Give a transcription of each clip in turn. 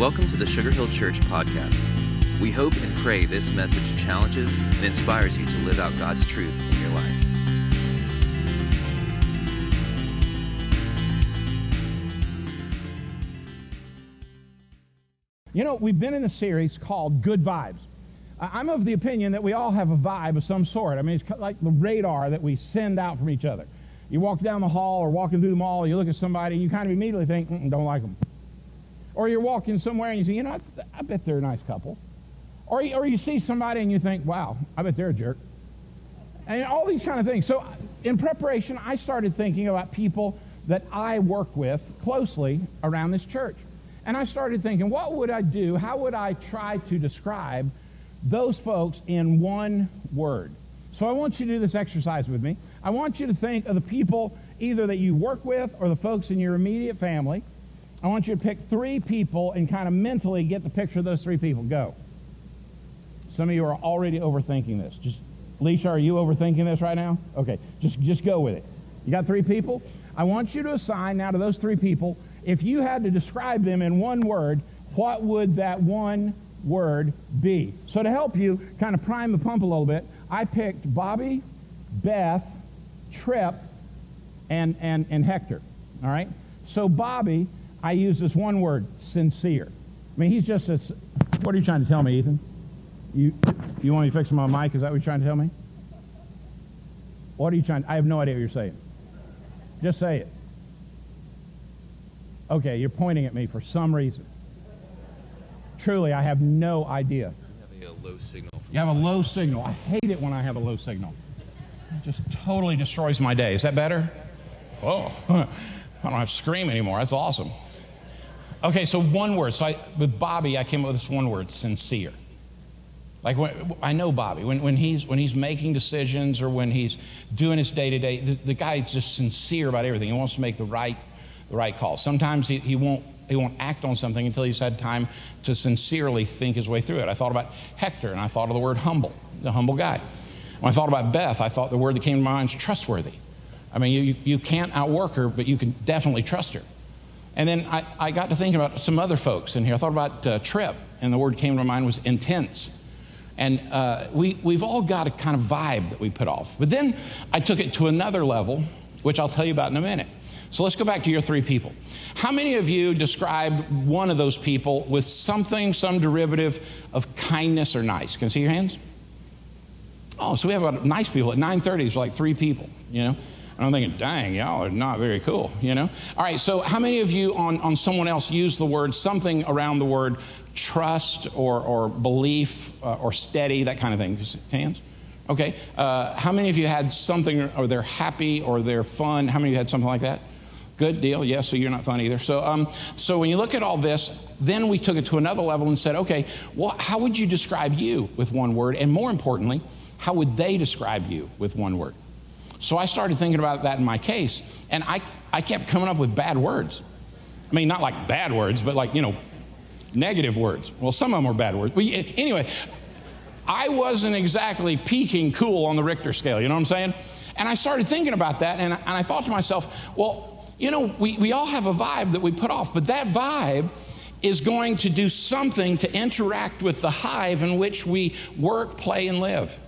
Welcome to the Sugar Hill Church podcast. We hope and pray this message challenges and inspires you to live out God's truth in your life. You know, we've been in a series called Good Vibes. I'm of the opinion that we all have a vibe of some sort. I mean, it's like the radar that we send out from each other. You walk down the hall or walking through the mall, you look at somebody, and you kind of immediately think, don't like them. Or you're walking somewhere and you say, you know, I, I bet they're a nice couple. Or, or you see somebody and you think, wow, I bet they're a jerk. And all these kind of things. So, in preparation, I started thinking about people that I work with closely around this church. And I started thinking, what would I do? How would I try to describe those folks in one word? So, I want you to do this exercise with me. I want you to think of the people either that you work with or the folks in your immediate family. I want you to pick three people and kind of mentally get the picture of those three people. Go. Some of you are already overthinking this. Just, Leisha, are you overthinking this right now? Okay, just, just go with it. You got three people? I want you to assign now to those three people, if you had to describe them in one word, what would that one word be? So to help you kind of prime the pump a little bit, I picked Bobby, Beth, Trip, and, and, and Hector. All right? So Bobby, I use this one word, sincere. I mean, he's just a. What are you trying to tell me, Ethan? You, you want me to fix my mic? Is that what you're trying to tell me? What are you trying? I have no idea what you're saying. Just say it. Okay, you're pointing at me for some reason. Truly, I have no idea. Having a low signal. You have a low signal. I hate it when I have a low signal. It just totally destroys my day. Is that better? Oh, I don't have to scream anymore. That's awesome. Okay, so one word. So I, with Bobby, I came up with this one word: sincere. Like when, I know Bobby when, when he's when he's making decisions or when he's doing his day to day, the the guy's just sincere about everything. He wants to make the right the right call. Sometimes he, he won't he won't act on something until he's had time to sincerely think his way through it. I thought about Hector and I thought of the word humble, the humble guy. When I thought about Beth, I thought the word that came to my mind is trustworthy. I mean, you, you can't outwork her, but you can definitely trust her. And then I, I got to thinking about some other folks in here. I thought about uh, Trip, and the word came to mind was intense. And uh, we, we've all got a kind of vibe that we put off. But then I took it to another level, which I'll tell you about in a minute. So let's go back to your three people. How many of you described one of those people with something, some derivative of kindness or nice? Can I see your hands? Oh, so we have a nice people. At 9:30, there's like three people. You know, I'm thinking, dang, y'all are not very cool. You know. All right. So how many of you on on someone else use the word something around the word trust or or belief uh, or steady that kind of thing? Hands. Okay. Uh, how many of you had something or they're happy or they're fun? How many of you had something like that? Good deal. Yes, so you're not fun either. So, um, so when you look at all this, then we took it to another level and said, okay, well, how would you describe you with one word? And more importantly, how would they describe you with one word? So I started thinking about that in my case, and I, I kept coming up with bad words. I mean, not like bad words, but like, you know, negative words. Well, some of them were bad words. But anyway, I wasn't exactly peaking cool on the Richter scale, you know what I'm saying? And I started thinking about that, and, and I thought to myself, well, you know, we, we all have a vibe that we put off, but that vibe is going to do something to interact with the hive in which we work, play, and live.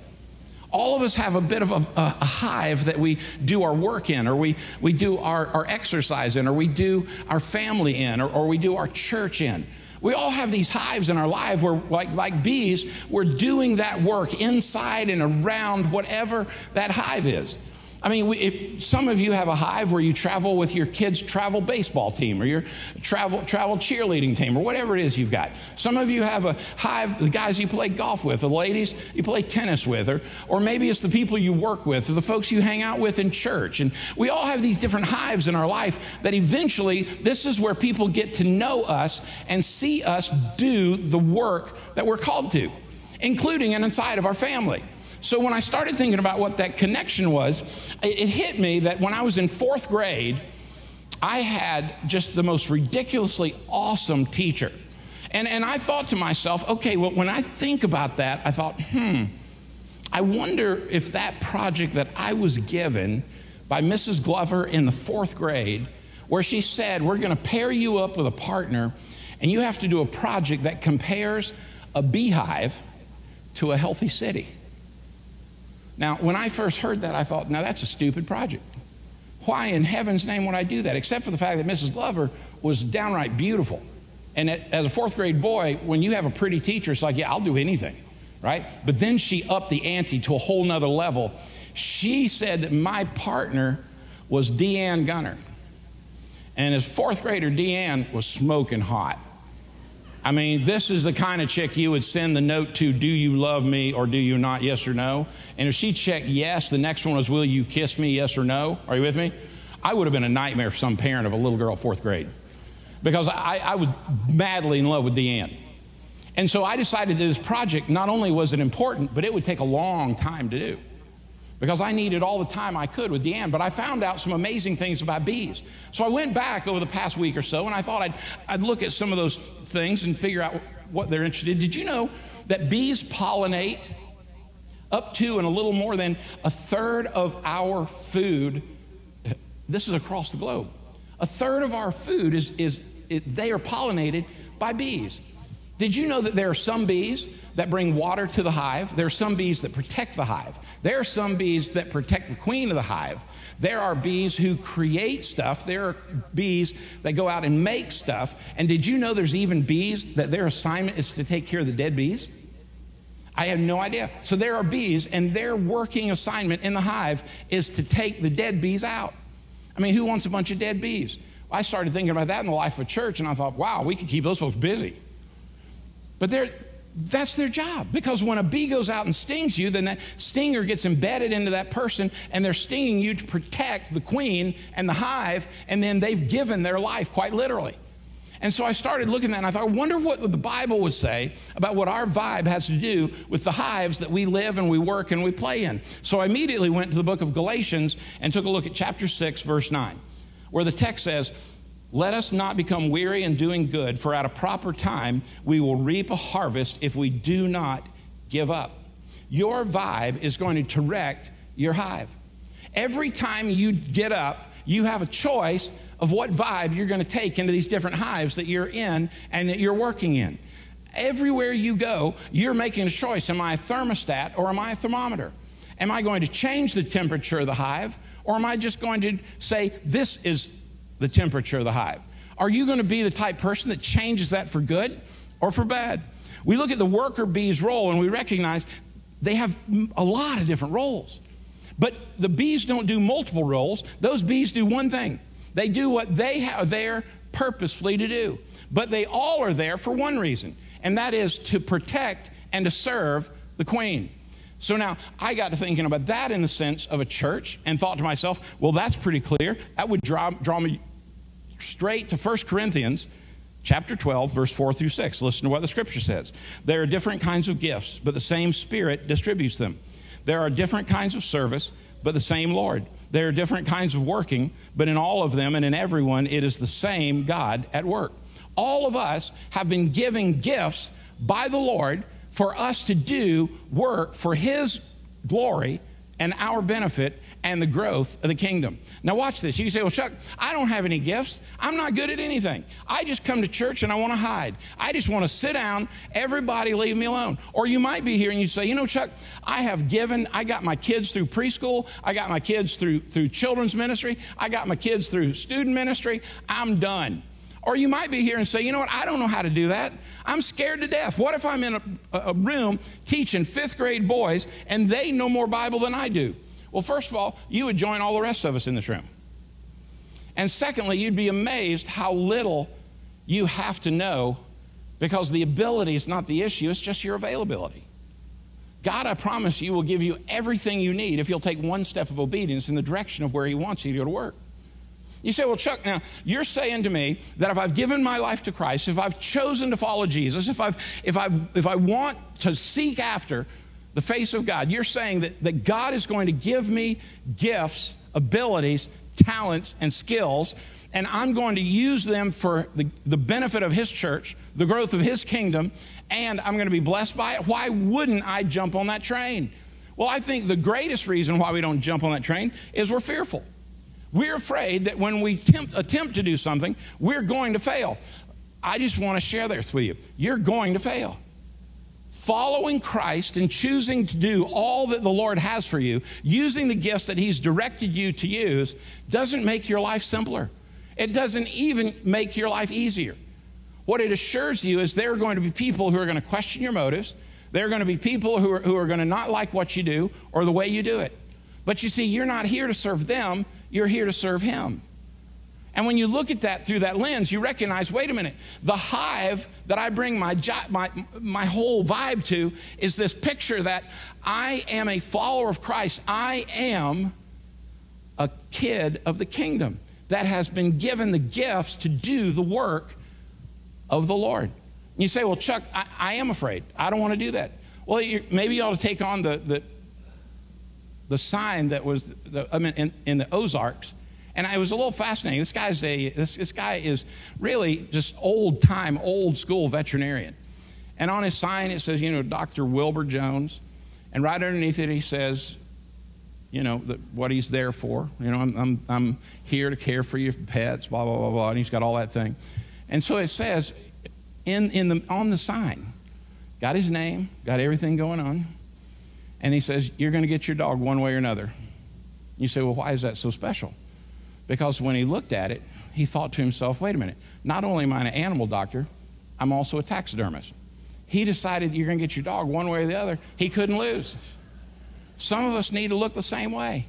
All of us have a bit of a, a, hive that we do our work in, or we, we do our, our exercise in, or we do our family in, or, or we do our church in. We all have these hives in our life where, like, like bees, we're doing that work inside and around whatever that hive is. I mean, we, if some of you have a hive where you travel with your kids' travel baseball team or your travel, travel cheerleading team or whatever it is you've got. Some of you have a hive, the guys you play golf with, the ladies you play tennis with, or, or maybe it's the people you work with, or the folks you hang out with in church. And we all have these different hives in our life that eventually this is where people get to know us and see us do the work that we're called to, including and inside of our family. So when I started thinking about what that connection was, it, it hit me that when I was in fourth grade, I had just the most ridiculously awesome teacher. And, and I thought to myself, okay, well, when I think about that, I thought, hmm, I wonder if that project that I was given by Mrs. Glover in the fourth grade, where she said, We're going to pair you up with a partner and you have to do a project that compares a beehive to a healthy city. Now, when I first heard that, I thought, now that's a stupid project. Why in heaven's name would I do that? Except for the fact that Mrs. Glover was downright beautiful. And as a fourth grade boy, when you have a pretty teacher, it's like, yeah, I'll do anything, right? But then she upped the ante to a whole nother level. She said that my partner was Deanne Gunner. And as fourth grader, Deanne was smoking hot. I mean, this is the kind of chick you would send the note to, Do you love me or do you not? Yes or no. And if she checked yes, the next one was, Will you kiss me? Yes or no. Are you with me? I would have been a nightmare for some parent of a little girl, fourth grade, because I, I was madly in love with Deanne. And so I decided that this project, not only was it important, but it would take a long time to do because I needed all the time I could with Deanne. But I found out some amazing things about bees. So I went back over the past week or so and I thought I'd, I'd look at some of those things and figure out what they're interested in. Did you know that bees pollinate up to and a little more than a third of our food? This is across the globe. A third of our food is, is it, they are pollinated by bees. Did you know that there are some bees that bring water to the hive? There are some bees that protect the hive. There are some bees that protect the queen of the hive. There are bees who create stuff. There are bees that go out and make stuff. And did you know there's even bees that their assignment is to take care of the dead bees? I had no idea. So there are bees, and their working assignment in the hive is to take the dead bees out. I mean, who wants a bunch of dead bees? I started thinking about that in the life of church, and I thought, wow, we could keep those folks busy. But that's their job because when a bee goes out and stings you, then that stinger gets embedded into that person and they're stinging you to protect the queen and the hive, and then they've given their life quite literally. And so I started looking at that and I thought, I wonder what the Bible would say about what our vibe has to do with the hives that we live and we work and we play in. So I immediately went to the book of Galatians and took a look at chapter 6, verse 9, where the text says, let us not become weary in doing good, for at a proper time we will reap a harvest if we do not give up. Your vibe is going to direct your hive. Every time you get up, you have a choice of what vibe you're going to take into these different hives that you're in and that you're working in. Everywhere you go, you're making a choice. Am I a thermostat or am I a thermometer? Am I going to change the temperature of the hive or am I just going to say, this is the temperature of the hive? Are you going to be the type person that changes that for good or for bad? We look at the worker bee's role and we recognize they have a lot of different roles. But the bees don't do multiple roles, those bees do one thing. They do what they are there purposefully to do. But they all are there for one reason, and that is to protect and to serve the queen. So now I got to thinking about that in the sense of a church and thought to myself, well, that's pretty clear. That would draw, draw me straight to 1 Corinthians chapter 12, verse 4 through 6. Listen to what the scripture says. There are different kinds of gifts, but the same Spirit distributes them. There are different kinds of service, but the same Lord. There are different kinds of working, but in all of them and in everyone, it is the same God at work. All of us have been given gifts by the Lord for us to do work for His glory and our benefit and the growth of the kingdom. Now, watch this. You say, Well, Chuck, I don't have any gifts. I'm not good at anything. I just come to church and I want to hide. I just want to sit down. Everybody leave me alone. Or you might be here and you say, You know, Chuck, I have given, I got my kids through preschool. I got my kids through, through children's ministry. I got my kids through student ministry. I'm done. Or you might be here and say, you know what, I don't know how to do that. I'm scared to death. What if I'm in a, a room teaching fifth grade boys and they know more Bible than I do? Well, first of all, you would join all the rest of us in this room. And secondly, you'd be amazed how little you have to know because the ability is not the issue, it's just your availability. God, I promise you, will give you everything you need if you'll take one step of obedience in the direction of where He wants you to go to work. You say, well, Chuck, now you're saying to me that if I've given my life to Christ, if I've chosen to follow Jesus, if, I've, if, i if I want to seek after the face of God, you're saying that, that God is going to give me gifts, abilities, talents, and skills, and I'm going to use them for the, the benefit of His church, the growth of His kingdom, and I'm going to be blessed by it. Why wouldn't I jump on that train? Well, I think the greatest reason why we don't jump on that train is we're fearful. We're afraid that when we tempt, attempt to do something, we're going to fail. I just want to share this with you. You're going to fail. Following Christ and choosing to do all that the Lord has for you, using the gifts that He's directed you to use, doesn't make your life simpler. It doesn't even make your life easier. What it assures you is there are going to be people who are going to question your motives. There are going to be people who are, who are going to not like what you do or the way you do it. But you see, you're not here to serve them, you're here to serve Him. And when you look at that through that lens, you recognize wait a minute, the hive that I bring my, my, my whole vibe to is this picture that I am a follower of Christ. I am a kid of the kingdom that has been given the gifts to do the work of the Lord. You say, well, Chuck, I, I am afraid. I don't want to do that. Well, maybe you ought to take on the, the, the sign that was the, I mean, in, in the Ozarks and I was a little fascinating. This guy's a this, this guy is really just old time, old school veterinarian. And on his sign it says, you know, Dr. Wilbur Jones. And right underneath it he says, you know, the, what he's there for. You know, I'm, I'm, I'm here to care for your pets, blah, blah, blah, blah. And he's got all that thing. And so it says in, in the, on the sign, got his name, got everything going on. And he says, You're going to get your dog one way or another. You say, Well, why is that so special? Because when he looked at it, he thought to himself, wait a minute, not only am I an animal doctor, I'm also a taxidermist. He decided you're going to get your dog one way or the other. He couldn't lose. Some of us need to look the same way.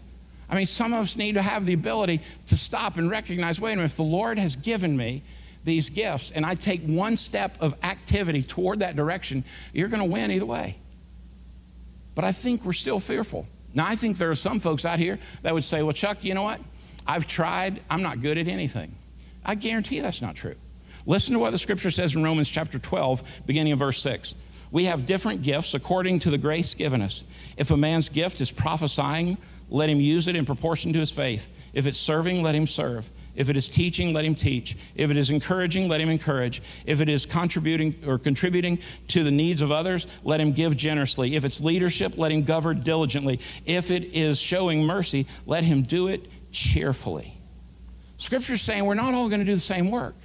I mean, some of us need to have the ability to stop and recognize wait a minute, if the Lord has given me these gifts and I take one step of activity toward that direction, you're going to win either way. But I think we're still fearful. Now, I think there are some folks out here that would say, well, Chuck, you know what? I've tried, I'm not good at anything. I guarantee that's not true. Listen to what the scripture says in Romans chapter 12, beginning of verse 6. We have different gifts according to the grace given us. If a man's gift is prophesying, let him use it in proportion to his faith. If it's serving, let him serve. If it is teaching, let him teach. If it is encouraging, let him encourage. If it is contributing or contributing to the needs of others, let him give generously. If it's leadership, let him govern diligently. If it is showing mercy, let him do it cheerfully. Scripture's saying we're not all going to do the same work.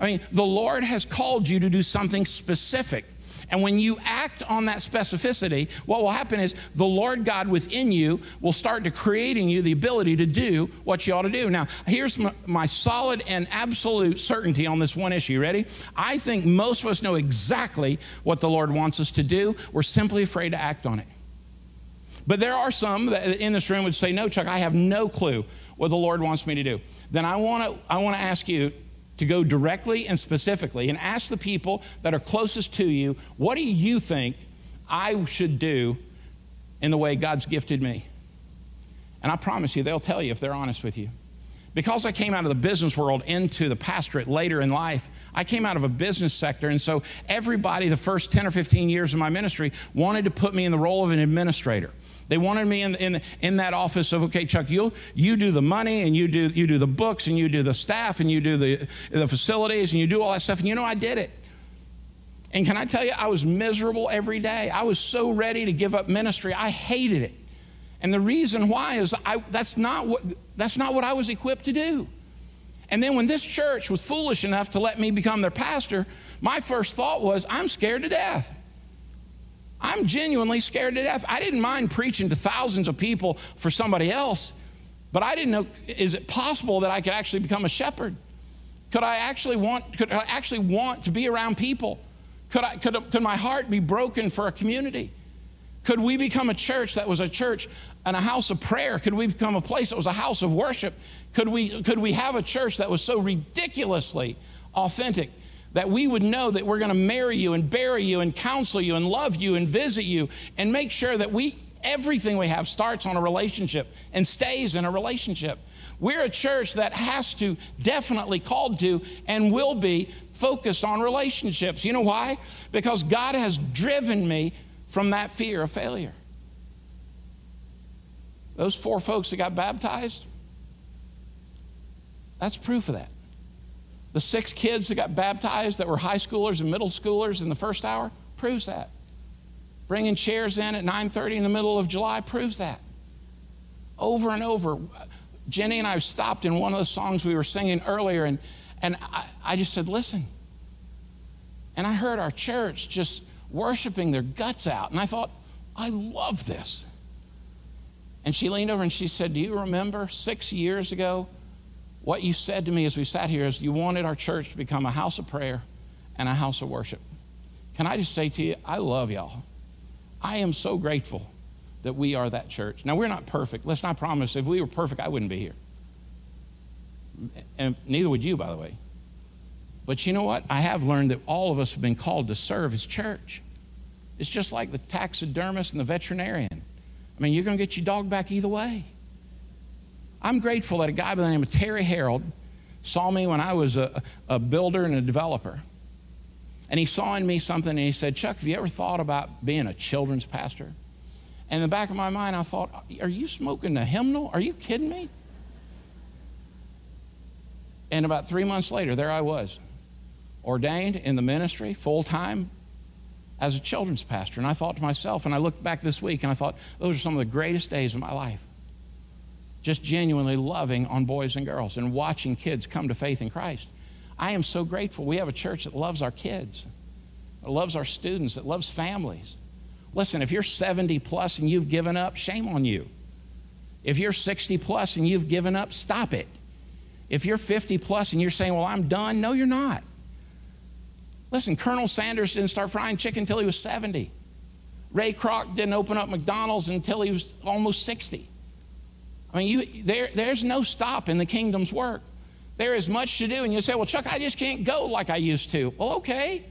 I mean, the Lord has called you to do something specific. And when you act on that specificity, what will happen is the Lord God within you will start to creating you the ability to do what you ought to do. Now, here's my, solid and absolute certainty on this one issue. Ready? I think most of us know exactly what the Lord wants us to do. We're simply afraid to act on it. But there are some that in this room would say, No, Chuck, I have no clue what the Lord wants me to do. Then I want to I want to ask you to go directly and specifically and ask the people that are closest to you, what do you think I should do in the way God's gifted me? And I promise you, they'll tell you if they're honest with you. Because I came out of the business world into the pastorate later in life, I came out of a business sector. And so everybody, the first 10 or 15 years of my ministry, wanted to put me in the role of an administrator. They wanted me in, in, in that office of, okay, Chuck, you you do the money and you do, you do the books and you do the staff and you do the, the facilities and you do all that stuff. And you know, I did it. And can I tell you, I was miserable every day. I was so ready to give up ministry. I hated it. And the reason why is I, that's, not what, that's not what I was equipped to do. And then when this church was foolish enough to let me become their pastor, my first thought was, I'm scared to death. I'm genuinely scared to death. I didn't mind preaching to thousands of people for somebody else, but I didn't know is it possible that I could actually become a shepherd? Could I actually want could I actually want to be around people? Could I could, could my heart be broken for a community? Could we become a church that was a church and a house of prayer? Could we become a place that was a house of worship? Could we could we have a church that was so ridiculously authentic that we would know that we're going to marry you and bury you and counsel you and love you and visit you and make sure that we everything we have starts on a relationship and stays in a relationship. We're a church that has to definitely called to and will be focused on relationships. You know why? Because God has driven me from that fear of failure. Those four folks that got baptized, that's proof of that. The six kids that got baptized that were high schoolers and middle schoolers in the first hour proves that. Bringing chairs in at 9:30 in the middle of July proves that. Over and over. Jenny and I stopped in one of the songs we were singing earlier, and, and I, I just said, listen, And I heard our church just worshiping their guts out. And I thought, I love this. And she leaned over and she said, Do you remember six years ago what you said to me as we sat here is you wanted our church to become a house of prayer and a house of worship? Can I just say to you, I love y'all. I am so grateful that we are that church. Now, we're not perfect. Let's not promise if we were perfect, I wouldn't be here. And neither would you, by the way. But you know what? I have learned that all of us have been called to serve as church. It's just like the taxidermist and the veterinarian. I mean, you're going to get your dog back either way. I'm grateful that a guy by the name of Terry Harold saw me when I was a, a builder and a developer. And he saw in me something and he said, Chuck, have you ever thought about being a children's pastor? And in the back of my mind, I thought, Are you smoking a hymnal? Are you kidding me? And about three months later, there I was, ordained in the ministry full time as a children's pastor. And I thought to myself, and I looked back this week and I thought, those are some of the greatest days of my life. Just genuinely loving on boys and girls and watching kids come to faith in Christ. I am so grateful we have a church that loves our kids, that loves our students, that loves families. Listen, if you're 70 plus and you've given up, shame on you. If you're 60 plus and you've given up, stop it. If you're 50 plus and you're saying, Well, I'm done, no, you're not. Listen, Colonel Sanders didn't start frying chicken until he was 70. Ray Kroc didn't open up McDonald's until he was almost 60. I mean, you, there, there's no stop in the kingdom's work. There is much to do. And you say, well, Chuck, I just can't go like I used to. Well, okay.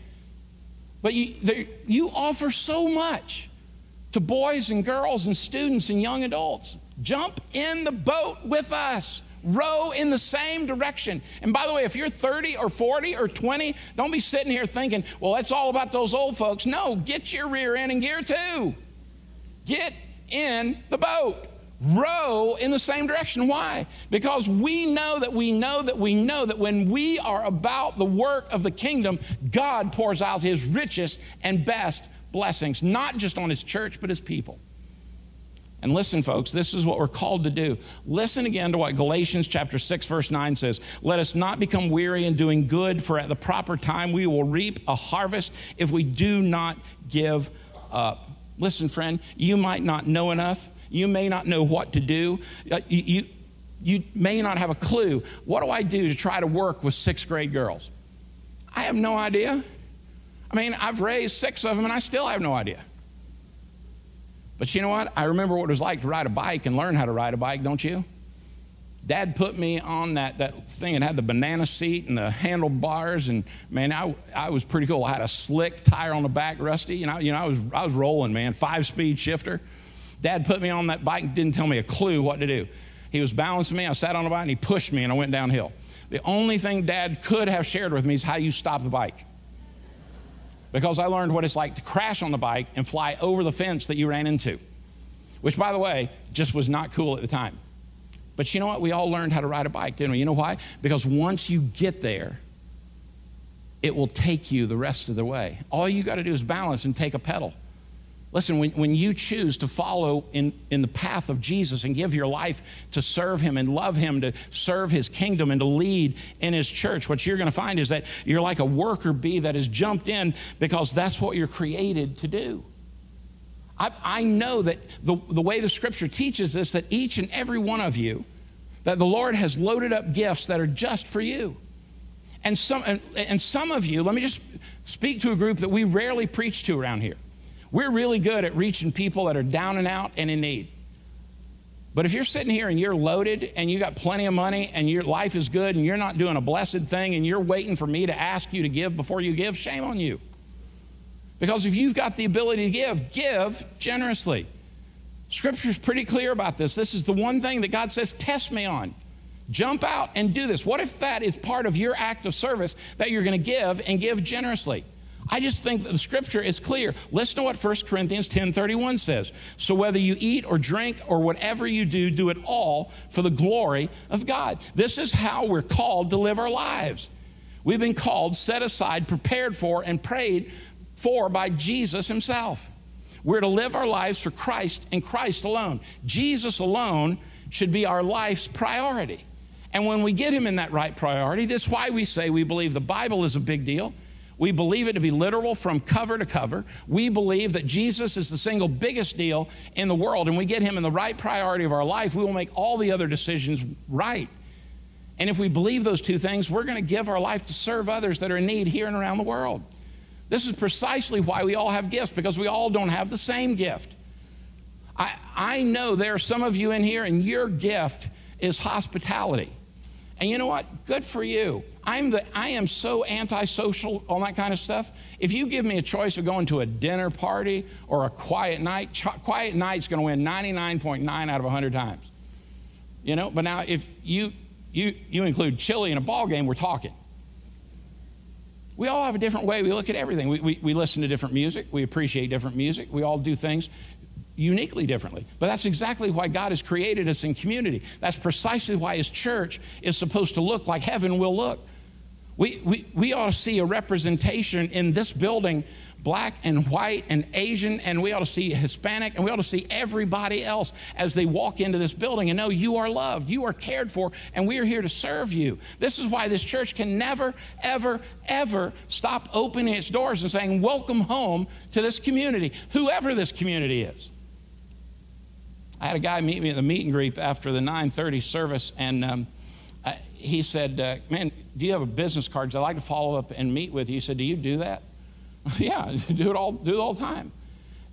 But you, there, you offer so much to boys and girls and students and young adults. Jump in the boat with us row in the same direction. And by the way, if you're 30 or 40 or 20, don't be sitting here thinking, well, that's all about those old folks. No, get your rear end in gear too. Get in the boat. Row in the same direction. Why? Because we know that we know that we know that when we are about the work of the kingdom, God pours out his richest and best blessings, not just on his church, but his people. And listen, folks, this is what we're called to do. Listen again to what Galatians chapter 6, verse 9 says. Let us not become weary in doing good, for at the proper time we will reap a harvest if we do not give up. Listen, friend, you might not know enough. You may not know what to do. Uh, you, you, you may not have a clue. What do I do to try to work with sixth grade girls? I have no idea. I mean, I've raised six of them and I still have no idea. But you know what? I remember what it was like to ride a bike and learn how to ride a bike, don't you? Dad put me on that, that thing that had the banana seat and the handlebars, and man, I, I was pretty cool. I had a slick tire on the back, rusty. You know, you know I, was, I was rolling, man, five speed shifter. Dad put me on that bike and didn't tell me a clue what to do. He was balancing me. I sat on the bike and he pushed me and I went downhill. The only thing Dad could have shared with me is how you stop the bike because I learned what it's like to crash on the bike and fly over the fence that you ran into, which, by the way, just was not cool at the time. But you know what? We all learned how to ride a bike, didn't we? You know why? Because once you get there, it will take you the rest of the way. All you got to do is balance and take a pedal. Listen, when, when you choose to follow in, in the path of Jesus and give your life to serve Him and love Him, to serve His kingdom and to lead in His church, what you're going to find is that you're like a worker bee that has jumped in because that's what you're created to do. I, I know that the, the way the scripture teaches us that each and every one of you, that the Lord has loaded up gifts that are just for you. And some, and, and some of you, let me just speak to a group that we rarely preach to around here. We're really good at reaching people that are down and out and in need. But if you're sitting here and you're loaded and you got plenty of money and your life is good and you're not doing a blessed thing and you're waiting for me to ask you to give before you give, shame on you. Because if you've got the ability to give, give generously. Scripture's pretty clear about this. This is the one thing that God says, test me on. Jump out and do this. What if that is part of your act of service that you're going to give and give generously? I just think that the scripture is clear. Listen to what 1 Corinthians 10:31 says. So whether you eat or drink or whatever you do, do it all for the glory of God. This is how we're called to live our lives. We've been called, set aside, prepared for, and prayed for by Jesus himself. We're to live our lives for Christ and Christ alone. Jesus alone should be our life's priority. And when we get him in that right priority, that's why we say we believe the Bible is a big deal We believe it to be literal from cover to cover. We believe that Jesus is the single biggest deal in the world, and we get him in the right priority of our life, we will make all the other decisions right. And if we believe those two things, we're going to give our life to serve others that are in need here and around the world. This is precisely why we all have gifts, because we all don't have the same gift. I, I know there are some of you in here, and your gift is hospitality. And you know what? Good for you. I'm the, I am so antisocial, all that kind of stuff. If you give me a choice of going to a dinner party or a quiet night, ch- quiet night's going to win 99.9 out of 100 times. You know, but now if you, you, you include chili in a ball game, we're talking. We all have a different way we look at everything. We, we, we listen to different music, we appreciate different music, we all do things uniquely differently. But that's exactly why God has created us in community. That's precisely why His church is supposed to look like heaven will look. We, we, we ought to see a representation in this building, black and white and Asian, and we ought to see Hispanic, and we ought to see everybody else as they walk into this building and know you are loved, you are cared for, and we are here to serve you. This is why this church can never, ever, ever stop opening its doors and saying, Welcome home to this community, whoever this community is. I had a guy meet me at the meet and greet after the 9:30 service, and um, he said, uh, "Man, do you have a business card? I'd like to follow up and meet with you." He said, "Do you do that?" yeah, do it all, do it all the time.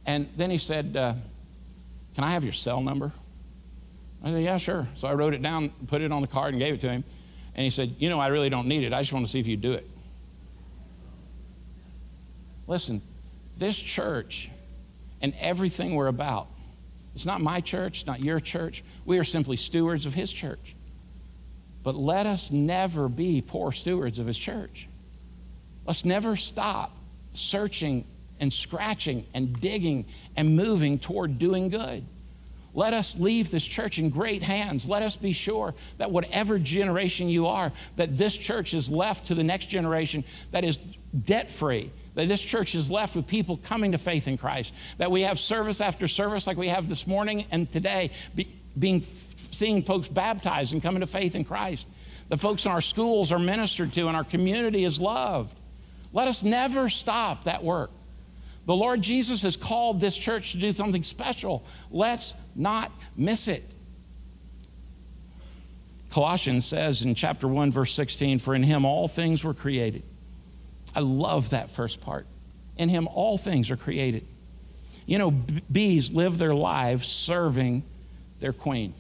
And then he said, uh, "Can I have your cell number?" I said, "Yeah, sure." So I wrote it down, put it on the card, and gave it to him. And he said, "You know, I really don't need it. I just want to see if you do it." Listen, this church and everything we're about it's not my church, not your church. We are simply stewards of His church. But let us never be poor stewards of His church. Let's never stop searching and scratching and digging and moving toward doing good. Let us leave this church in great hands. Let us be sure that whatever generation you are, that this church is left to the next generation that is debt free, that this church is left with people coming to faith in Christ, that we have service after service like we have this morning and today, being, seeing folks baptized and coming to faith in Christ. The folks in our schools are ministered to and our community is loved. Let us never stop that work. The Lord Jesus has called this church to do something special. Let's not miss it. Colossians says in chapter 1, verse 16, For in him all things were created I love that first part. In him, all things are created. You know, bees live their lives serving their queen.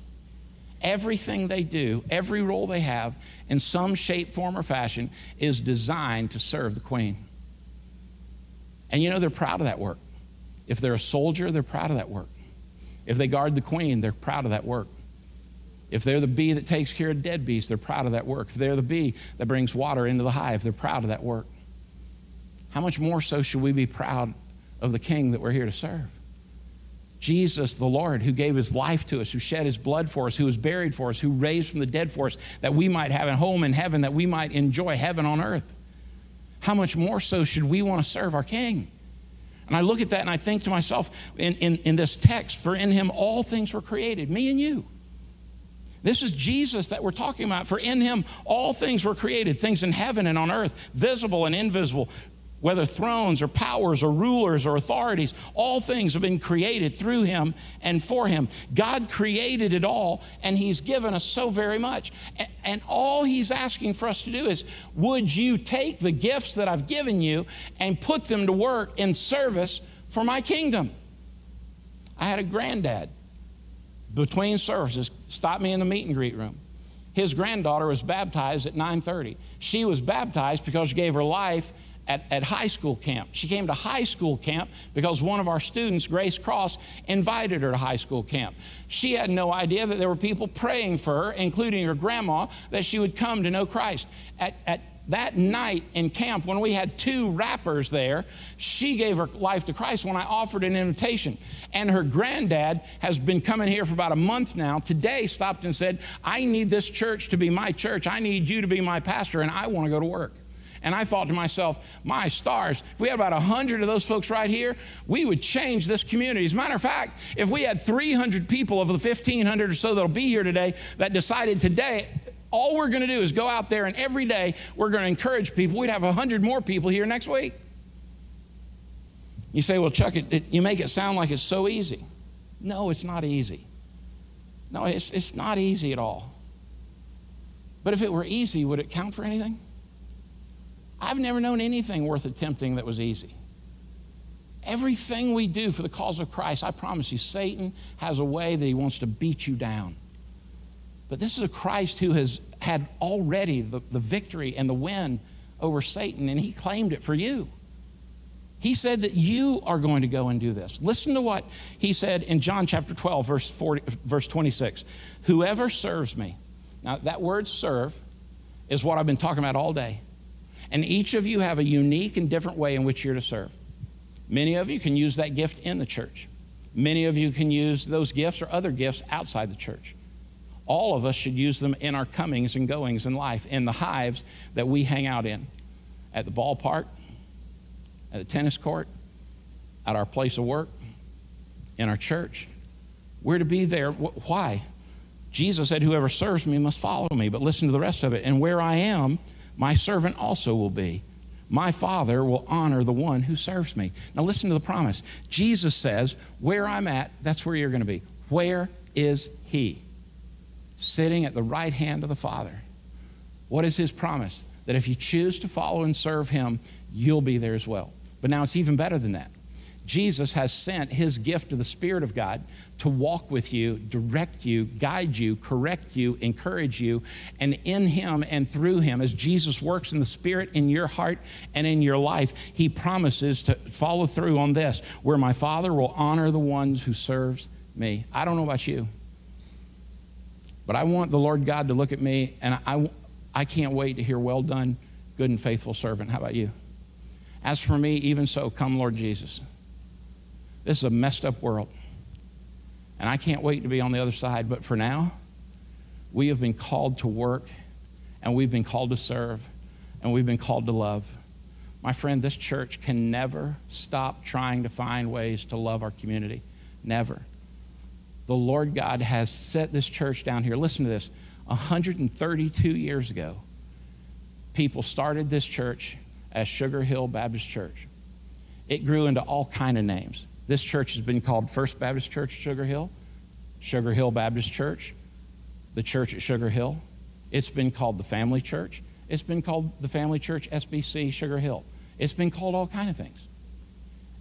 Everything they do, every role they have, in some shape, form, or fashion, is designed to serve the queen. And you know, they're proud of that work. If they're a soldier, they're proud of that work. If they guard the queen, they're proud of that work. If they're the bee that takes care of dead bees, they're proud of that work. If they're the bee that brings water into the hive, they're proud of that work how much more so should we be proud of the King that we're here to serve? Jesus, the Lord, who gave his life to us, who shed his blood for us, who was buried for us, who raised from the dead for us, that we might have a home in heaven, that we might enjoy heaven on earth. How much more so should we want to serve our King? And I look at that and I think to myself in, in, in this text, for in him all things were created, me and you. This is Jesus that we're talking about. For in him all things were created, things in heaven and on earth, visible and invisible, whether thrones or powers or rulers or authorities, all things have been created through him and for him. God created it all, and he's given us so very much. And all he's asking for us to do is would you take the gifts that I've given you and put them to work in service for my kingdom? I had a granddad between services stop me in the meet and greet room his granddaughter was baptized at 9.30 she was baptized because she gave her life at, at high school camp. She came to high school camp because one of our students, Grace Cross, invited her to high school camp. She had no idea that there were people praying for her, including her grandma, that she would come to know Christ. At, at that night in camp, when we had two rappers there, she gave her life to Christ when I offered an invitation. And her granddad has been coming here for about a month now. Today, stopped and said, I need this church to be my church. I need you to be my pastor, and I want to go to work. And I thought to myself, my stars, if we had about 100 of those folks right here, we would change this community. As a matter of fact, if we had 300 people of the 1,500 or so that'll be here today that decided today, All we're going to do is go out there and every day we're going to encourage people. We'd have 100 more people here next week. You say, well, Chuck, it, it, you make it sound like it's so easy. No, it's not easy. No, it's, it's not easy at all. But if it were easy, would it count for anything? I've never known anything worth attempting that was easy. Everything we do for the cause of Christ, I promise you, Satan has a way that he wants to beat you down. But this is a Christ who has had already the, the victory and the win over Satan, and he claimed it for you. He said that you are going to go and do this. Listen to what he said in John chapter 12, verse, 40, verse 26. Whoever serves me, now that word serve is what I've been talking about all day. And each of you have a unique and different way in which you're to serve. Many of you can use that gift in the church. Many of you can use those gifts or other gifts outside the church. All of us should use them in our comings and goings in life, in the hives that we hang out in, at the ballpark, at the tennis court, at our place of work, in our church. We're to be there. Why? Jesus said, Whoever serves me must follow me. But listen to the rest of it. And where I am, my servant also will be. My Father will honor the one who serves me. Now, listen to the promise. Jesus says, Where I'm at, that's where you're going to be. Where is He? Sitting at the right hand of the Father. What is His promise? That if you choose to follow and serve Him, you'll be there as well. But now it's even better than that. Jesus has sent his gift of the Spirit of God to walk with you, direct you, guide you, correct you, encourage you. And in him and through him, as Jesus works in the Spirit in your heart and in your life, he promises to follow through on this where my Father will honor the ones who serves me. I don't know about you, but I want the Lord God to look at me, and I, I can't wait to hear, Well done, good and faithful servant. How about you? As for me, even so, come, Lord Jesus. This is a messed up world. And I can't wait to be on the other side. But for now, we have been called to work, and we've been called to serve, and we've been called to love. My friend, this church can never stop trying to find ways to love our community. Never. The Lord God has set this church down here. Listen to this 132 years ago, people started this church as Sugar Hill Baptist Church. It grew into all kind of names. This church has been called First Baptist Church Sugar Hill, Sugar Hill Baptist Church, the church at Sugar Hill. It's been called the Family Church. It's been called the Family Church SBC Sugar Hill. It's been called all kind of things.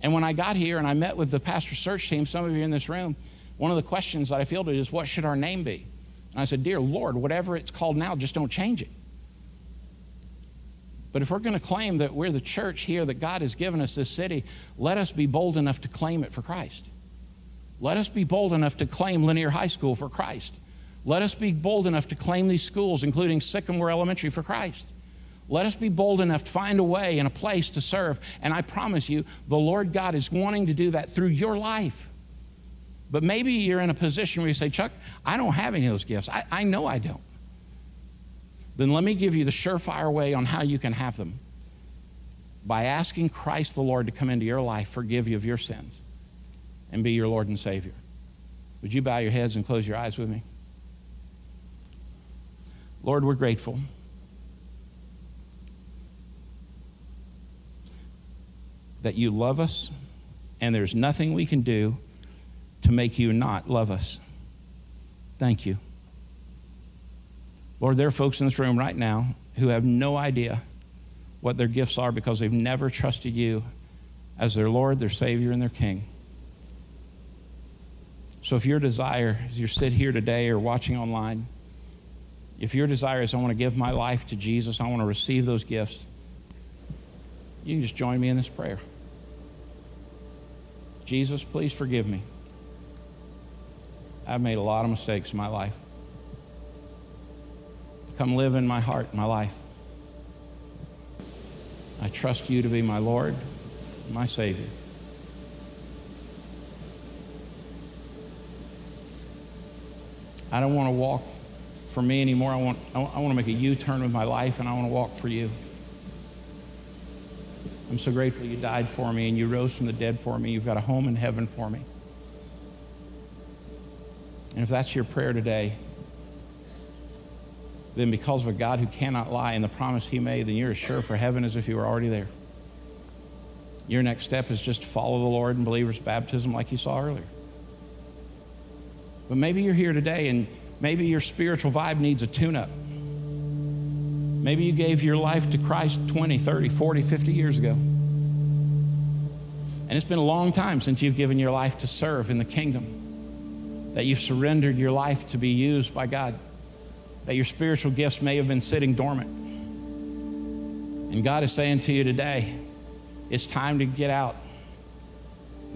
And when I got here and I met with the pastor search team, some of you in this room, one of the questions that I fielded is, What should our name be? And I said, Dear Lord, whatever it's called now, just don't change it. But if we're going to claim that we're the church here, that God has given us this city, let us be bold enough to claim it for Christ. Let us be bold enough to claim Lanier High School for Christ. Let us be bold enough to claim these schools, including Sycamore Elementary, for Christ. Let us be bold enough to find a way and a place to serve. And I promise you, the Lord God is wanting to do that through your life. But maybe you're in a position where you say, Chuck, I don't have any of those gifts. I, I know I don't then let me give you the surefire way on how you can have them by asking Christ the Lord to come into your life, forgive you of your sins, and be your Lord and Savior. Would you bow your heads and close your eyes with me? Lord, we're grateful. That you love us, and there's nothing we can do to make you not love us. Thank you. Lord, there are folks in this room right now who have no idea what their gifts are because they've never trusted you as their Lord, their Savior, and their King. So if your desire, as you sit here today or watching online, if your desire is, I want to give my life to Jesus, I want to receive those gifts, you can just join me in this prayer. Jesus, please forgive me. I've made a lot of mistakes in my life. Come live in my heart, my life. I trust you to be my Lord, my Savior. I don't want to walk for me anymore. I want, I want to make a U turn with my life, and I want to walk for you. I'm so grateful you died for me and you rose from the dead for me. You've got a home in heaven for me. And if that's your prayer today, then because of a God who cannot lie and the promise he made, then you're as sure for heaven as if you were already there. Your next step is just to follow the Lord in believer's baptism like you saw earlier. But maybe you're here today and maybe your spiritual vibe needs a tune up. Maybe you gave your life to Christ 20, 30, 40, 50 years ago. And it's been a long time since you've given your life to serve in the kingdom, that you've surrendered your life to be used by God that your spiritual gifts may have been sitting dormant. And God is saying to you today, it's time to get out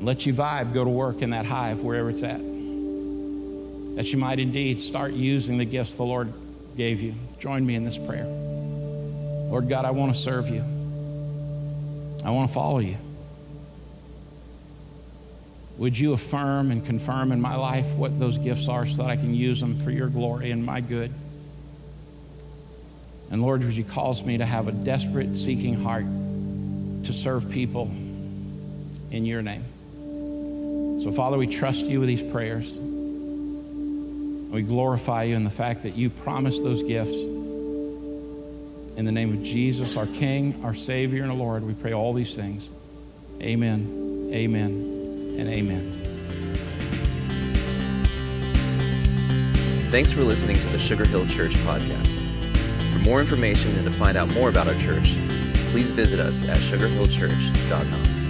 let you vibe go to work in that hive, wherever it's at. That you might indeed start using the gifts the Lord gave you. Join me in this prayer. Lord God, I want to serve you, I want to follow you. Would you affirm and confirm in my life what those gifts are so that I can use them for your glory and my good? And Lord, would you cause me to have a desperate, seeking heart to serve people in your name? So, Father, we trust you with these prayers. We glorify you in the fact that you promised those gifts. In the name of Jesus, our King, our Savior, and our Lord, we pray all these things. Amen, amen, and amen. Thanks for listening to the Sugar Hill Church podcast. For more information and to find out more about our church, please visit us at sugarhillchurch.com.